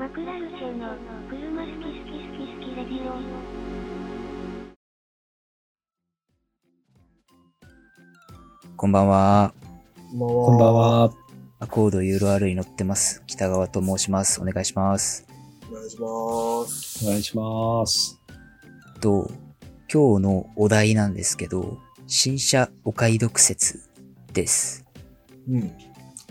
マクラルチェの車好き好き好き好きレディオ。こんばんは。こんばんは。アコード URL に乗ってます。北川と申します。お願いします。お願いします。お願いします。と、今日のお題なんですけど、新車お買い得説です。うん。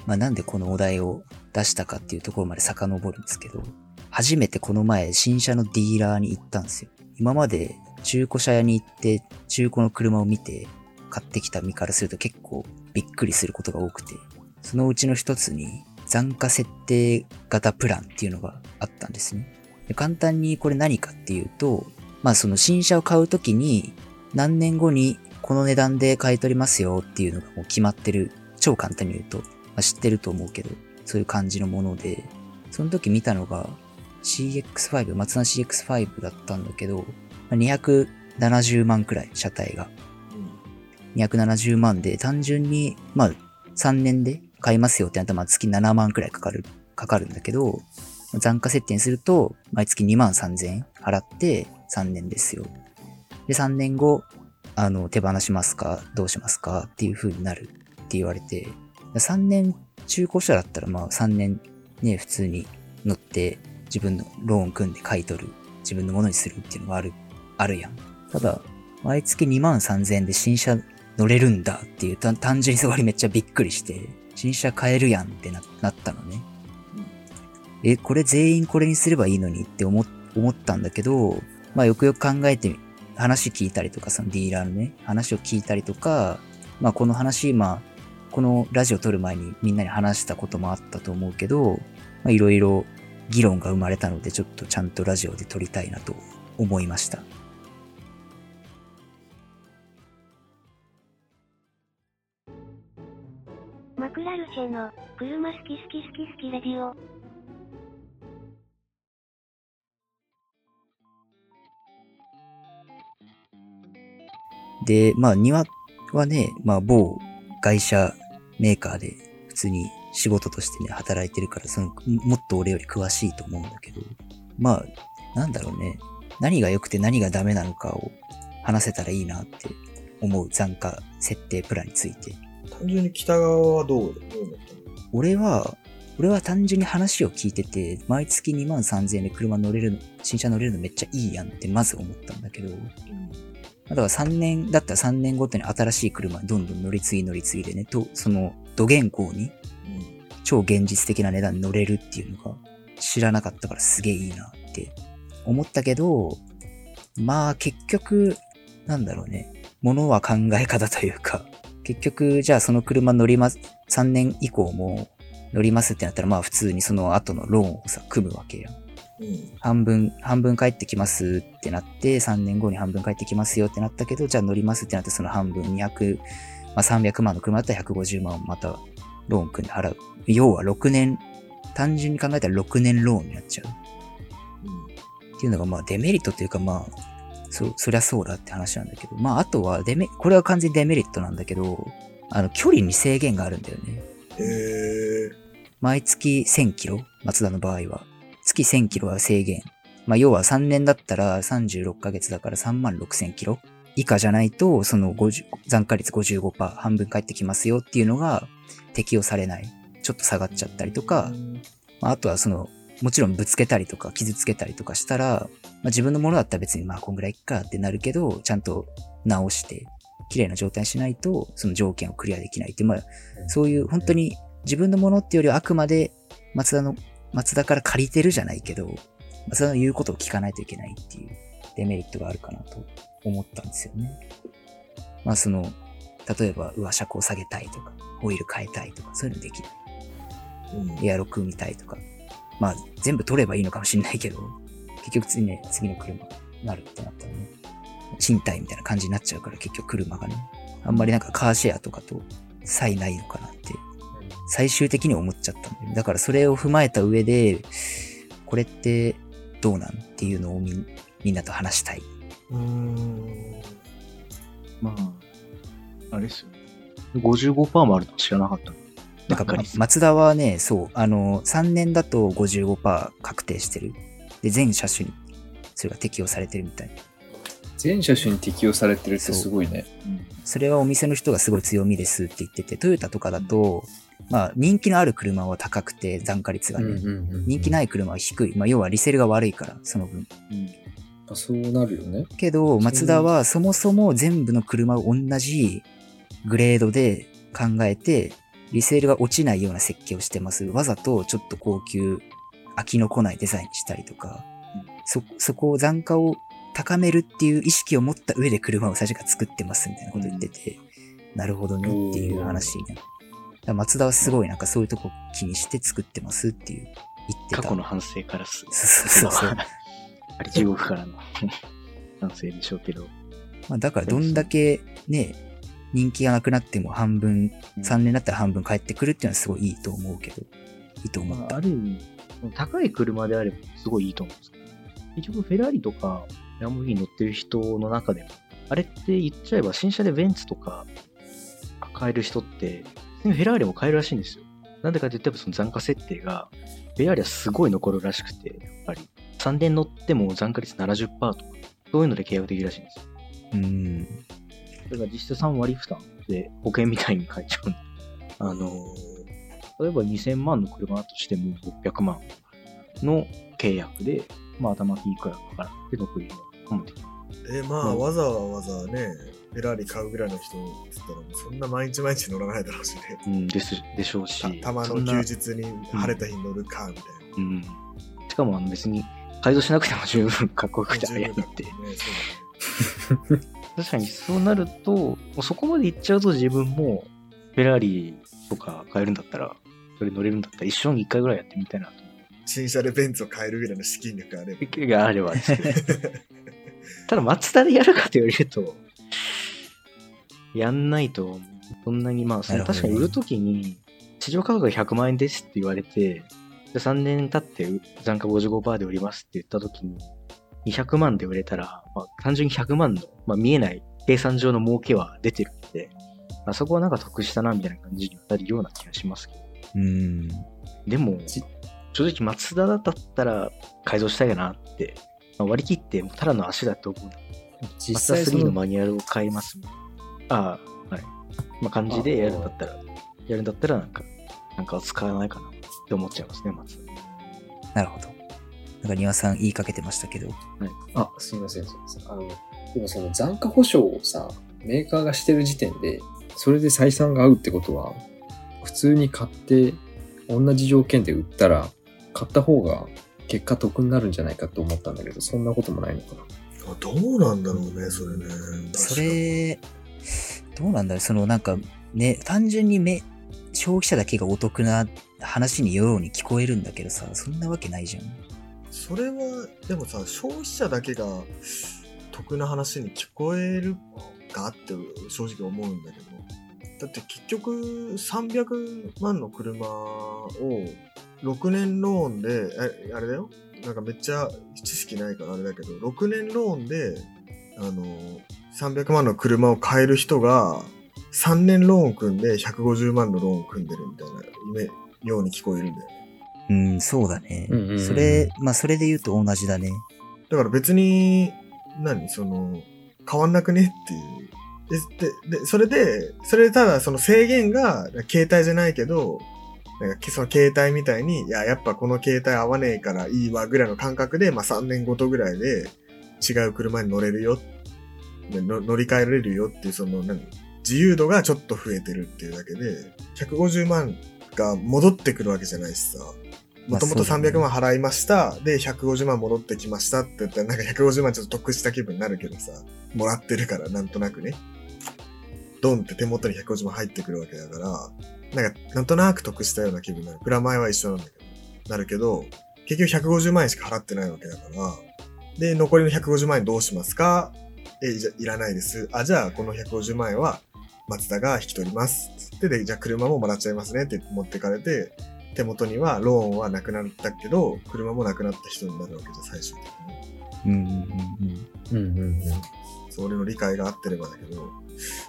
まあ、なんでこのお題を出したかっていうところまで遡るんですけど、初めてこの前新車のディーラーに行ったんですよ。今まで中古車屋に行って中古の車を見て買ってきた身からすると結構びっくりすることが多くて、そのうちの一つに残価設定型プランっていうのがあったんですね。で簡単にこれ何かっていうと、まあその新車を買うときに何年後にこの値段で買い取りますよっていうのがもう決まってる。超簡単に言うと、まあ、知ってると思うけど、そういう感じのもので、その時見たのが CX5、松田 CX5 だったんだけど、270万くらい、車体が。270万で、単純に、まあ、3年で買いますよってなったら、まあ、月7万くらいかかる、かかるんだけど、残価設定にすると、毎月2万3000円払って3年ですよ。で、3年後、あの、手放しますかどうしますかっていう風になるって言われて、3年中古車だったら、まあ3年ね、普通に乗って自分のローン組んで買い取る、自分のものにするっていうのがある、あるやん。ただ、毎月2万3000円で新車乗れるんだっていう、単純にそこにめっちゃびっくりして、新車買えるやんってなったのね。え、これ全員これにすればいいのにって思思ったんだけど、まあよくよく考えてみ、話聞いたりとか、そのディーラーのね、話を聞いたりとか、まあこの話、まあ、このラジオ撮る前にみんなに話したこともあったと思うけど、まあいろいろ議論が生まれたので、ちょっとちゃんとラジオで撮りたいなと思いました。マクラルチェの車好き好き好き好きレディオ。で、まあ庭はね、まあ某会社メーカーで普通に仕事としてね、働いてるから、その、もっと俺より詳しいと思うんだけど、まあ、なんだろうね、何が良くて何がダメなのかを話せたらいいなって思う残価設定プランについて。単純に北側はどうどうだったの？俺は、俺は単純に話を聞いてて、毎月2万3000円で車乗れるの、新車乗れるのめっちゃいいやんってまず思ったんだけど、だから3年、だったら3年ごとに新しい車にどんどん乗り継ぎ乗り継いでね、と、その、土現行に超現実的な値段乗れるっていうのが知らなかったからすげえいいなって思ったけど、まあ結局、なんだろうね、物は考え方というか、結局、じゃあその車乗ります、3年以降も乗りますってなったらまあ普通にその後のローンをさ、組むわけやん。うん。半分、半分帰ってきますってなって、3年後に半分帰ってきますよってなったけど、じゃあ乗りますってなってその半分200、まあ300万の車だったら150万をまたローン組んで払う。要は6年、単純に考えたら6年ローンになっちゃう。っていうのがまあデメリットというかまあ、そ、そりゃそうだって話なんだけど。まああとはデメ、これは完全にデメリットなんだけど、あの、距離に制限があるんだよね。へえ。毎月1000キロ松田の場合は。月1000キロは制限。まあ、要は3年だったら36ヶ月だから3万6000キロ以下じゃないと、その50残価率55%半分返ってきますよっていうのが適用されない。ちょっと下がっちゃったりとか、まあ、あとはその、もちろんぶつけたりとか傷つけたりとかしたら、まあ、自分のものだったら別にまあこんぐらいいっかってなるけど、ちゃんと直して、綺麗な状態にしないと、その条件をクリアできないって、まあ、そういう本当に自分のものっていうよりはあくまで松田の、松田から借りてるじゃないけど、松田の言うことを聞かないといけないっていうデメリットがあるかなと思ったんですよね。まあその、例えば、うわ、車高下げたいとか、オイル変えたいとか、そういうのできる。うん。エアロ組みたいとか。まあ、全部取ればいいのかもしれないけど、結局次ね、次の車になるってなったらね、賃貸みたいな感じになっちゃうから、結局車がね、あんまりなんかカーシェアとかと差異ないのかなって、最終的に思っちゃったんだよねだからそれを踏まえた上で、これってどうなんっていうのをみんみんなと話したい。うーん。まあ、あれですよね。55%もあると知らなかった。なんか。松田はね、そう、あの、3年だと55%確定してる。で、全車種にそれが適用されてるみたい。全車種に適用されてるってすごいね。それはお店の人がすごい強みですって言ってて、トヨタとかだと、まあ、人気のある車は高くて、残価率がね。人気ないい車は低い。まあ、要はリセールが悪いから、その分。うんあそうなるよね。けど、マツダはそもそも全部の車を同じグレードで考えて、リセールが落ちないような設計をしてます。わざとちょっと高級、飽きの来ないデザインにしたりとか、そ、そこを残価を高めるっていう意識を持った上で車を最初から作ってますみたいなこと言ってて、なるほどねっていう話になる。だから松田はすごいなんかそういうとこ気にして作ってますっていう言ってた。過去の反省からす。そうそうそう。あれ地獄からの 反省でしょうけど。まあだからどんだけね、人気がなくなっても半分、3年だったら半分返ってくるっていうのはすごいいいと思うけど、いいと思った。まあ、ある意味、高い車であればすごいいいと思うんですけど、結局フェラーリとかランボルギーニ乗ってる人の中でも、あれって言っちゃえば新車でベンツとか買える人って、フェラーリも買えるらしいんですよ。なんでかって言ったらその残価設定が、フェラーリはすごい残るらしくて、やっぱり3年乗っても残価率70%とか、そういうので契約できるらしいんですよ。うん。だから実質3割負担で保険みたいに買えちゃうんで。あの、例えば2000万の車だとしても600万の契約で、まあ頭金いくらかからって残りの思ってえ、まあ、うんわざわざね、フェラーリ買うぐらいの人っつったら、そんな毎日毎日乗らないだろうしね。うん、です、でしょうし。たたまの休日に晴れた日に乗るか、みたいな。うん。しかもあの別に改造しなくても十分かっこよくて十速いって分だね。。そう確かにそうなると、そこまで行っちゃうと自分もフェラーリとか買えるんだったら、それ乗れるんだったら一生に一回ぐらいやってみたいな。新車でベンツを買えるぐらいの資金力があれば。があればですけど。ただ、松田でやるかと言われると、やんないと、そんなに、まあ、その確かに売るときに、市場価格が100万円ですって言われて、で3年経って残価55%で売りますって言ったときに、200万で売れたら、まあ、単純に100万の、まあ、見えない計算上の儲けは出てるんで、あそこはなんか得したなみたいな感じになるような気がしますけど。うん。でもじ、正直松田だったら改造したいかなって、まあ、割り切って、ただの足だと思う。実マツダ3際その、のマニュアルを買いますもん。ああ、はい。まあ、感じでやるんだったら、やるんだったらなんか、なんか使わないかなって思っちゃいますね、松田。なるほど。なんか庭さん言いかけてましたけど、あ、すいません、すいません。あの、でもその残価保証をさ、メーカーがしてる時点で、それで採算が合うってことは、普通に買って、同じ条件で売ったら、買った方が結果得になるんじゃないかと思ったんだけど、そんなこともないのかな。あどうなんだろうね、それね。それ、どうなんだろうそのなんかね、単純にめ消費者だけがお得な話によように聞こえるんだけどさ、そんなわけないじゃん。それは、でもさ、消費者だけが得な話に聞こえるかって正直思うんだけど。だって結局300万の車を6年ローンで、えあれだよなんかめっちゃ知識ないからあれだけど、6年ローンで、あの、300万の車を買える人が3年ローン組んで150万のローンを組んでるみたいな夢ように聞こえるんだよね。うん、そうだね。うんうんうんそれ、まあそれで言うと同じだね。だから別に、何その、変わんなくねっていう。で、で、でそれで、それでただその制限が、携帯じゃないけど、なんかその携帯みたいに、いや、やっぱこの携帯合わねえからいいわぐらいの感覚で、まあ3年ごとぐらいで違う車に乗れるよ。での乗り換えられるよっていう、その、何自由度がちょっと増えてるっていうだけで、150万が戻ってくるわけじゃないしさ。もともとまあそうだね300万払いました。で、150万戻ってきましたって言ったら、なんか150万ちょっと得した気分になるけどさ、もらってるから、なんとなくね。ドンって手元に150万入ってくるわけだから、なんか、なんとなく得したような気分になる。プラマイは一緒なんだけど、なるけど、結局150万円しか払ってないわけだから、で、残りの150万円どうしますか？え、じゃ、いらないです。あ、じゃあ、この150万円は、松田が引き取ります。つってで、じゃあ車ももらっちゃいますねって持ってかれて、手元にはローンはなくなったけど、車もなくなった人になるわけじゃ、最終的に。うんうんうんうん。そそう俺の理解が合ってればだけど、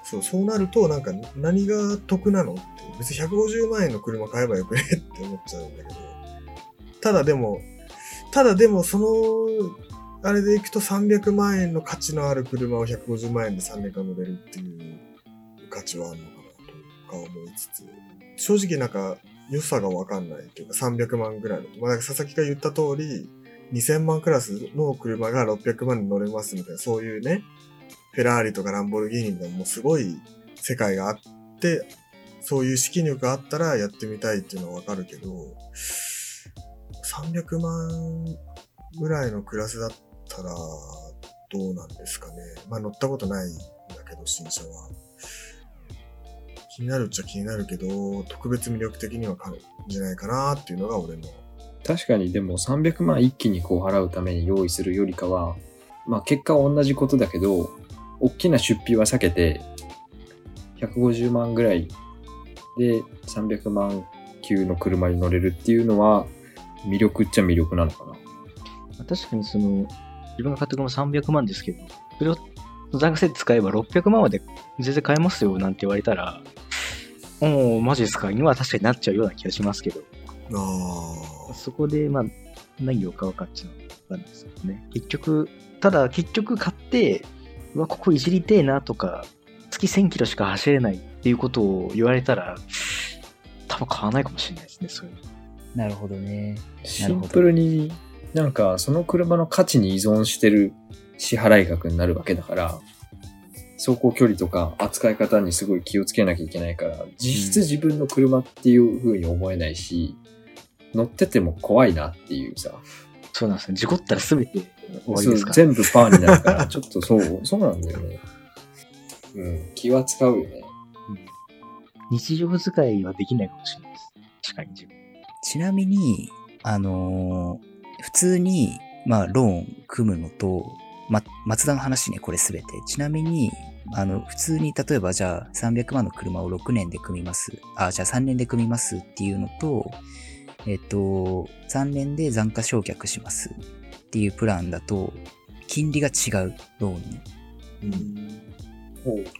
そう、そうなると、なんか何が得なの？って、別に150万円の車買えばよくね？って思っちゃうんだけど、ただでも、ただでもその、あれでいくと300万円の価値のある車を150万円で3年間乗れるっていう価値はあるのかなとか思いつつ、正直なんか良さがわかんないっていうか300万ぐらいの。まあ、佐々木が言った通り、2000万クラスの車が600万で乗れますみたいな、そういうね、フェラーリとかランボルギーニでもすごい世界があって、そういう資金力があったらやってみたいっていうのはわかるけど、300万ぐらいのクラスだったらどうなんですかね。まあ乗ったことないんだけど、新車は。気になるっちゃ気になるけど、特別魅力的には感じないかなっていうのが俺の。確かにでも300万一気にこう払うために用意するよりかは、まあ結果は同じことだけど、大きな出費は避けて、150万ぐらいで300万級の車に乗れるっていうのは、魅力っちゃ魅力なのかな。まあ確かにその、自分が買った車300万ですけど、それを残価で使えば600万まで全然買えますよなんて言われたら、おおマジですかには確かになっちゃうような気がしますけど、あそこで、まあ、何を買うかっていうのはわかんないですけどね。結局、ただ結局買って、うわ、ここいじりてえなとか、月1000キロしか走れないっていうことを言われたら、多分買わないかもしれないですね、そういうの。なるほどね。シンプルになんかその車の価値に依存してる支払い額になるわけだから、走行距離とか扱い方にすごい気をつけなきゃいけないから、実質自分の車っていう風に思えないし、乗ってても怖いなっていうさ、そうなんですね。事故ったら全て終わりそうですか？ら、全部パーになるから、ちょっとそう、そうなんだよね。うん、気は使うよね。日常使いはできないかもしれないです。確かに自分。ちなみに、あのー普通に、まあ、ローン組むのと、ま、松田の話ね、これすべて。ちなみに、あの、普通に、例えばじゃあ、300万の車を6年で組みます。あ、じゃあ3年で組みますっていうのと、えっと、3年で残価償却しますっていうプランだと、金利が違う、ローンの。うん。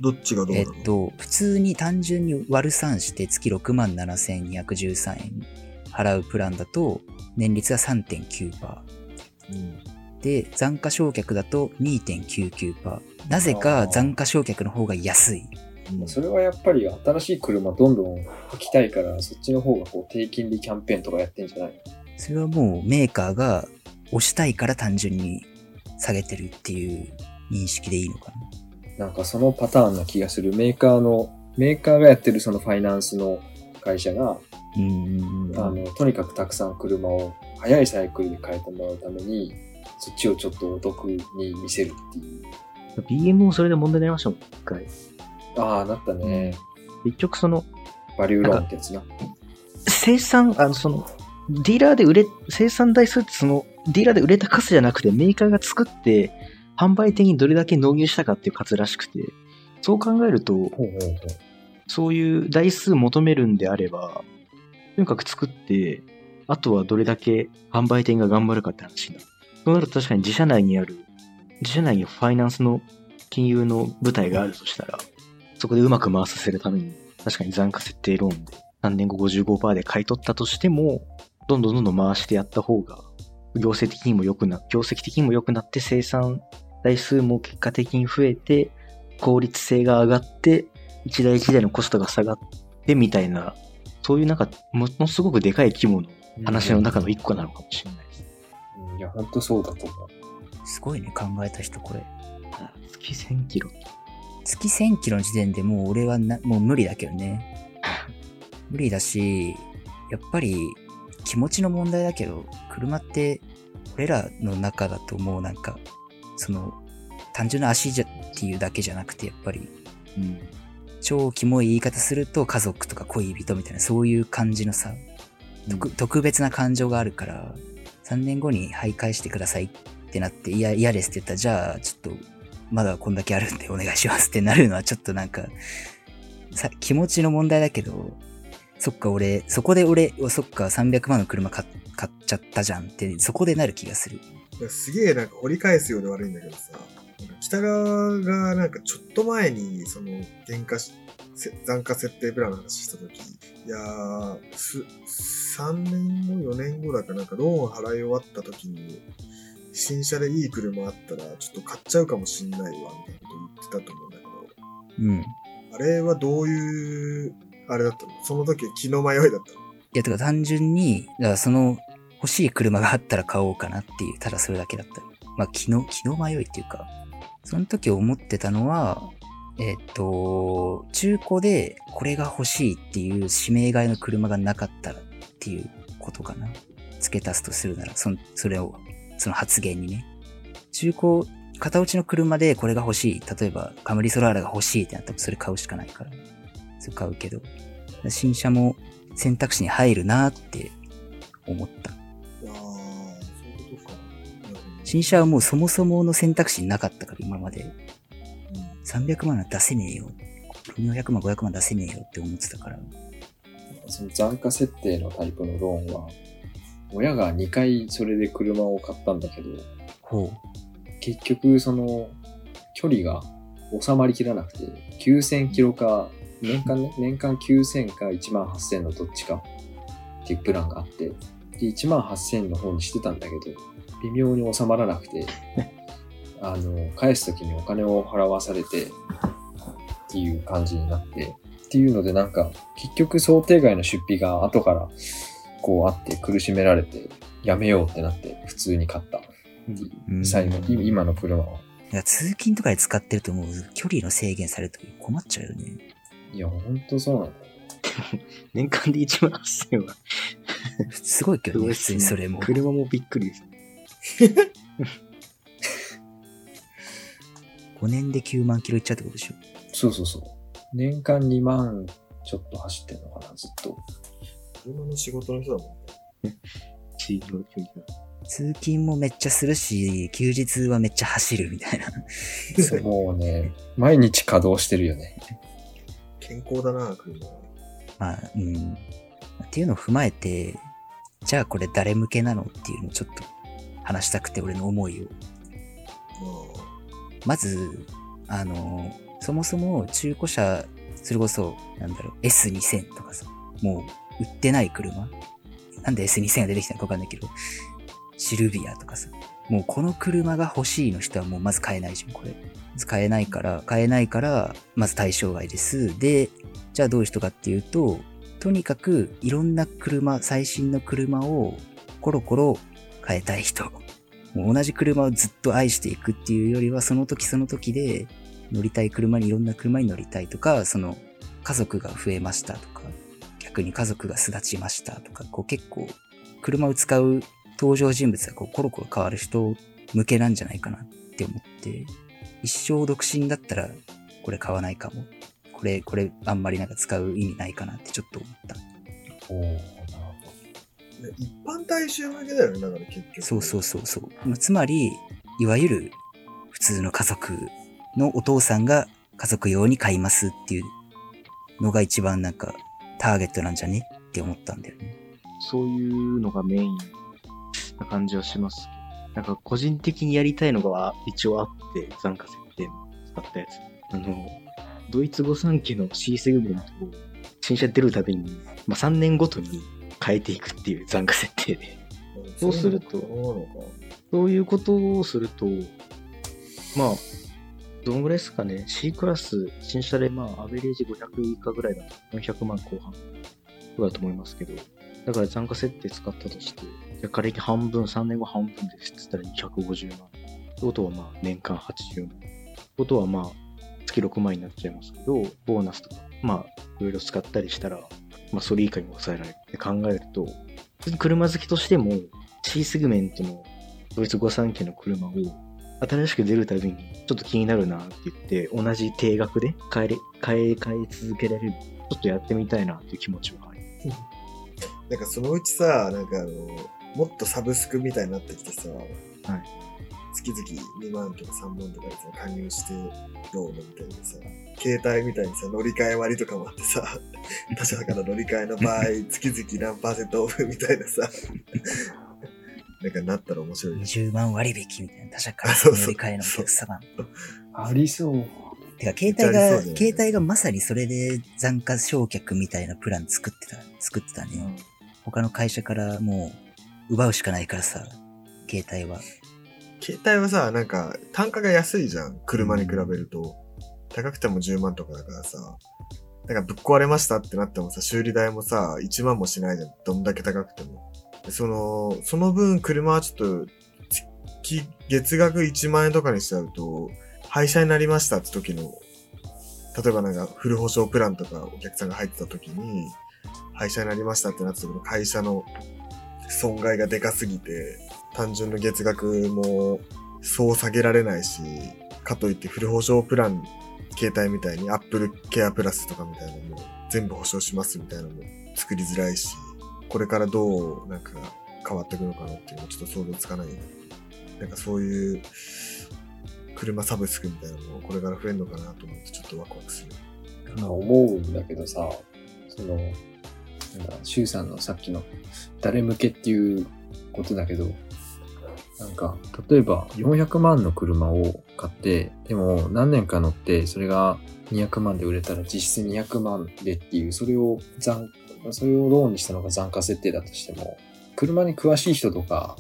どっちがどうなえのっと、普通に単純に割る算して月67,213円払うプランだと、年率が3.9%。うん。で、残価償却だと2.99%。なぜか残価償却の方が安い。うんそれはやっぱり新しい車どんどん履きたいから、そっちの方がこう低金利キャンペーンとかやってんじゃないそれはもうメーカーが押したいから単純に下げてるっていう認識でいいのかな。なんかそのパターンな気がする。メーカーの、メーカーがやってるそのファイナンスの会社が、うん。あの、とにかくたくさん車を速いサイクルで変えてもらうために、そっちをちょっとお得に見せるっていう。BM もそれで問題になりましたもん、一回。ああ、なったね。結局その、バリューローンってやつな。生産、あの、その、ディーラーで売れ、生産台数ってその、ディーラーで売れた数じゃなくて、メーカーが作って、販売店にどれだけ納入したかっていう数らしくて、そう考えると、ほうほうほう。そういう台数求めるんであれば、とにかく作って、あとはどれだけ販売店が頑張るかって話になる。そうなると確かに自社内にある、自社内にファイナンスの金融の部隊があるとしたら、そこでうまく回させるために、確かに残価設定ローンで3年後55%で買い取ったとしても、どんどんどんどん回してやった方が、業績的にも良くな、業績的にも良くなって生産台数も結果的に増えて、効率性が上がって、一台一台のコストが下がってみたいな、そういうなんか、ものすごくでかい規模の話の中の一個なのかもしれないです。うんいや、ほんとそうだと思う。すごいね、考えた人これ。月1000キロ。月1000キロの時点でもう俺はなもう無理だけどね。無理だし、やっぱり気持ちの問題だけど、車って俺らの中だともうなんか、その、単純な足じゃっていうだけじゃなくて、やっぱり、うん。超キモい言い方すると家族とか恋人みたいな、そういう感じのさ、特特別な感情があるから、3年後に徘徊してくださいってなって、いや、嫌ですって言ったら、じゃあ、ちょっと、まだこんだけあるんでお願いしますってなるのはちょっとなんか、さ気持ちの問題だけど、そっか、俺、そこで俺、そっか、300万の車買買っちゃったじゃんって、そこでなる気がする。すげえなんか掘り返すようで悪いんだけどさ、北川がなんかちょっと前に、その、原価し、せ残価設定プランの話したとき、いやー、す、3年後、4年後だかなんかローン払い終わったときに、新車でいい車あったら、ちょっと買っちゃうかもしんないわ、みたいなこと言ってたと思うんだけど、うん。いあれはどういう、あれだったの？その時気の迷いだったの？や、てか単純に、だからその欲しい車があったら買おうかなっていう、ただそれだけだった。まあ、気の、気の迷いっていうか、その時思ってたのは、えっ、と、中古でこれが欲しいっていう指名買いの車がなかったらっていうことかな。付け足すとするなら、そ、それを、その発言にね。中古、片落ちの車でこれが欲しい。例えば、カムリソラーラが欲しいってなったらそれ買うしかないから。それ買うけど。新車も選択肢に入るなって思った。ああ、そういうことか。新車はもうそもそもの選択肢なかったから、今まで。うん300万は出せねえよ。400万、500万出せねえよって思ってたから。その残価設定のタイプのローンは、親が2回それで車を買ったんだけど、ほ結局その距離が収まりきらなくて、9000キロか、年間ね、年間9000か1万8000のどっちかっていうプランがあって、で、1万8000の方にしてたんだけど、微妙に収まらなくて、あの、返すときにお金を払わされて、っていう感じになって、っていうのでなんか、結局想定外の出費が後からこうあって苦しめられて、やめようってなって普通に買った最後、今今の車は。う。いや、通勤とかで使ってるともう距離の制限されると困っちゃうよね。いや、ほんとそうなんだよ。年間で1万8000は。すごいけどね、普通にそれも。車もびっくりです。5年で9万キロいっちゃうってことでしょ？そうそうそう。年間2万ちょっと走ってんのかな、ずっと。車の仕事の人だもんね。地域の距離が。通勤もめっちゃするし、休日はめっちゃ走るみたいな。そうもうね、毎日稼働してるよね。健康だな、車。まあ、うん。っていうのを踏まえて、じゃあこれ誰向けなの？っていうのをちょっと話したくて、俺の思いを。ままず、あの、そもそも中古車、それこそ、なんだろう、S2000 とかさ、もう売ってない車なんで S2000 が出てきたのかわかんないけど、シルビアとかさ、もうこの車が欲しいの人はもうまず買えないじゃん、これ。買えないから、買えないから、まず対象外です。で、じゃあどういう人かっていうと、とにかくいろんな車、最新の車をコロコロ変えたい人。もう同じ車をずっと愛していくっていうよりは、その時その時で乗りたい車にいろんな車に乗りたいとか、その家族が増えましたとか、逆に家族が巣立ちましたとか、こう結構車を使う登場人物がこうコロコロ変わる人向けなんじゃないかなって思って、一生独身だったらこれ買わないかも。これ、これあんまりなんか使う意味ないかなってちょっと思った。ね一般大衆向けだよね、だから結局。そうそうそうそう。まあつまり、いわゆる普通の家族のお父さんが家族用に買いますっていうのが一番なんかターゲットなんじゃねって思ったんだよね。そういうのがメインな感じはします。なんか個人的にやりたいのが一応あって、残価設定の使ったやつ。あの、ドイツ語3期の C セグメントを新車出るたびに、まあ、3年ごとに変えていくっていう残価設定で。うんそうするとそういうことをすると、まあ、どのぐらいですかね。C クラス、新車でまあ、アベレージ500以下ぐらいだと400万後半ぐらいだと思いますけど、だから残価設定使ったとして、じゃあ仮に半分、3年後半分ですって言ったら250万。ってことはまあ、年間80万。ってことはまあ、月6万になっちゃいますけど、ボーナスとか、まあ、いろいろ使ったりしたら、まあ、それ以下に抑えられるって考えると、普通に車好きとしても、C セグメントのドイツ御三家の車を新しく出るたびにちょっと気になるなって言って同じ定額で買えれ買い買い続けられるちょっとやってみたいなっていう気持ちはありなんかそのうちさ、なんかあの、もっとサブスクみたいになってきてさ、月々2万とか3万とかでさ、加入してどうのみたいなさ、携帯みたいにさ、乗り換え割とかもあってさ、他社から乗り換えの場合、月々何パーセントオフみたいなさ、なんかなったら面白いね。20万割引みたいな他社からあ そうそう乗り換えのお客様。ありそう。てか、携帯が、ね携帯がまさにそれで残価償却みたいなプラン作ってた、作ってたね。他の会社からもう、奪うしかないからさ、携帯は。携帯はさ、なんか、単価が安いじゃん。車に比べると。高くても10万とかだからさ。だからぶっ壊れましたってなってもさ、修理代もさ、1万もしないじゃん。どんだけ高くても。でその、その分車はちょっと、月、月額1万円とかにしちゃうと、廃車になりましたって時の、例えばなんかフル保証プランとかお客さんが入ってた時に、廃車になりましたってなった時の会社の損害がでかすぎて、単純の月額もそう下げられないし、かといってフル保証プラン、携帯みたいに Apple Care Plus とかみたいなのも全部保証しますみたいなのも作りづらいし、これからどうなんか変わっていくのかなっていうのはちょっと想像つかない。なんかそういう車サブスクみたいなのもこれから増えるのかなと思ってちょっとワクワクする。まあ思うんだけどさ、その、なんだ、シュウさんのさっきの誰向けっていうことだけど、なんか、例えば400万の車を買って、でも何年か乗って、それが200万で売れたら実質200万でっていう、それを残、それをローンにしたのが残価設定だとしても、車に詳しい人とか、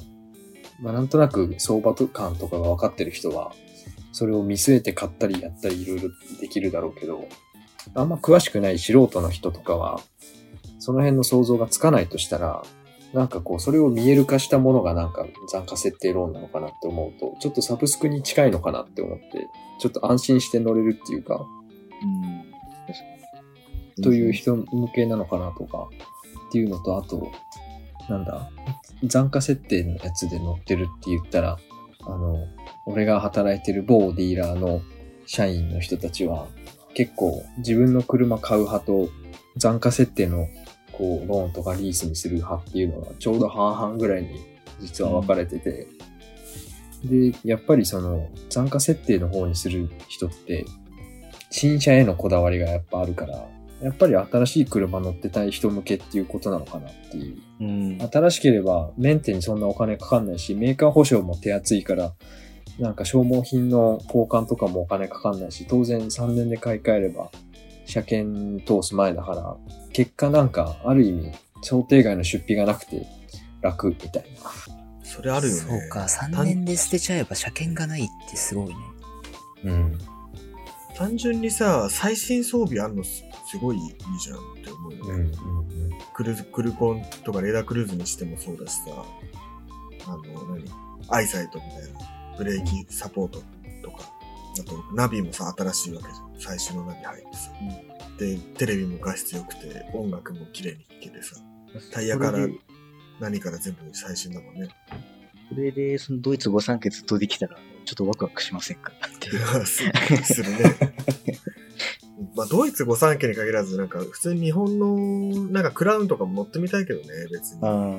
まあなんとなく相場感とかが分かってる人は、それを見据えて買ったりやったりいろいろできるだろうけど、あんま詳しくない素人の人とかは、その辺の想像がつかないとしたら、なんかこう、それを見える化したものがなんか残価設定ローンなのかなって思うと、ちょっとサブスクに近いのかなって思って、ちょっと安心して乗れるっていうか、うん。という人向けなのかなとか、っていうのと、あと、なんだ、残価設定のやつで乗ってるって言ったら、あの、俺が働いてる某ディーラーの社員の人たちは、結構自分の車買う派と残価設定のこうローンとかリースにする派っていうのはちょうど半々ぐらいに実は分かれてて、で、やっぱりその残価設定の方にする人って新車へのこだわりがやっぱあるから、やっぱり新しい車乗ってたい人向けっていうことなのかなっていう。うん。新しければメンテにそんなお金かかんないし、メーカー保証も手厚いから、なんか消耗品の交換とかもお金かかんないし、当然3年で買い替えれば、車検通す前だから、結果なんかある意味想定外の出費がなくて楽みたいな。それあるよね。そうか、3年で捨てちゃえば車検がないってすごいね。うん。単純にさ、最新装備あんのすすごいいいじゃんって思うよね。うん。うん。クルーズ、クルコンとかレーダークルーズにしてもそうだしさ、あの、何？アイサイトみたいな、ブレーキサポートとか、あとナビもさ、新しいわけじゃん。最新のナビ入ってさ。で、テレビも画質良くて、音楽も綺麗に聴けてさ、タイヤから何から全部最新だもんね。それで、そのドイツ御三家ずっとできたら、ちょっとワクワクしませんか？っていう。すするね。まあ、ドイツ御三家に限らず、なんか、普通に日本の、なんかクラウンとかも乗ってみたいけどね、別に。ああ。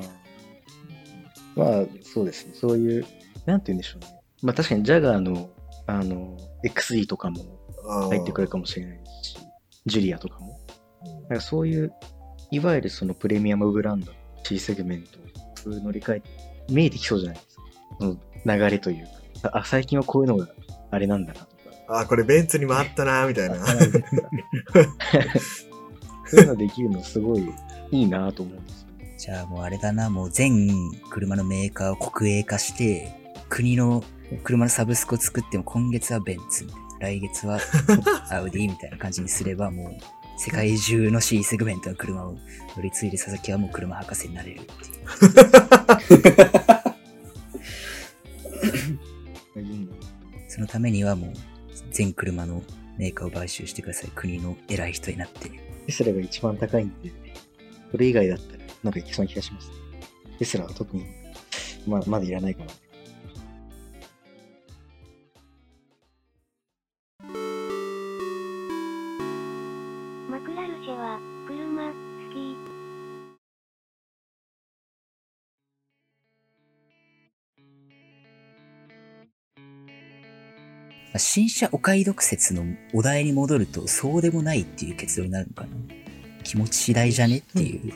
まあ、そうですね。そういう、なんて言うんでしょうね。まあ確かにジャガーの、あの、XE とかも入ってくるかもしれないし、ジュリアとかも。うんなんかそういう、いわゆるそのプレミアムブランド、C セグメントを乗り換えて、見えてきそうじゃないですか。その流れというか。あ、最近はこういうのがあれなんだなとか。あー、これベンツにもあったな、みたいな。そういうのできるのすごいいいなと思うんですよ。じゃあもうあれだな、もう全車のメーカーを国営化して、国の車のサブスクを作っても今月はベンツ来月は アウディみたいな感じにすればもう世界中の C セグメントの車を乗り継いで佐々木はもう車博士になれるっていう。そのためにはもう全車のメーカーを買収してください。国の偉い人になって。テスラが一番高いんで、それ以外だったらなんかいけそうな気がします。テスラは特に、まあ、まだいらないかな。新車お買い得説のお題に戻るとそうでもないっていう結論になるのかな。気持ち次第じゃねっていう。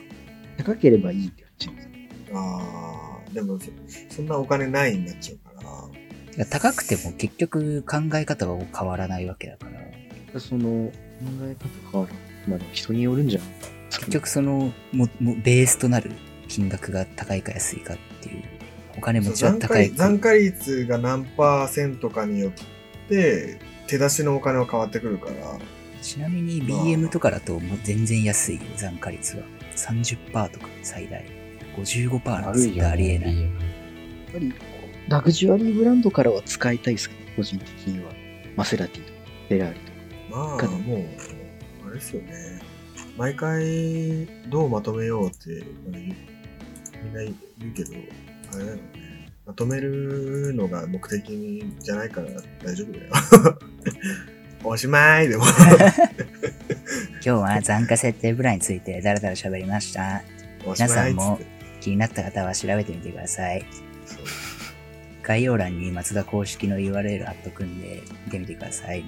高ければいいって言っちゃう。ああ、でもそ、そんなお金ないになっちゃうから。高くても結局考え方は変わらないわけだから、その、考え方変わる。まあでも人によるんじゃない結局その、も、もベースとなる金額が高いか安いかっていう、お金持ちは残高い価残価率が何パーセントかによって、手出しのお金は変わってくるから、ちなみに BM とかだともう全然安いよ、残価率は。30%とか最大。55%なんですよ。ありえない。やっぱり、ラグジュアリーブランドからは使いたいですけど、個人的には。マセラティとか、フェラーリとか。まあもう、あれですよね。毎回どうまとめようってみんな言うけど、あれだよね。まとめるのが目的じゃないから大丈夫だよ。おしまいでも。今日は残価設定プランについてだらだら喋りました。皆さんも気になった方は調べてみてください。概要欄に松田公式の URL 貼っとくんで見てみてください。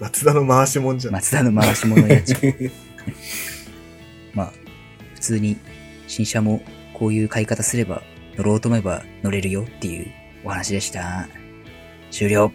松田の回しもんじゃん。松田の回し物やっちゃう。まあ、普通に新車もこういう買い方すれば乗ろうと思えば乗れるよっていうお話でした。終了。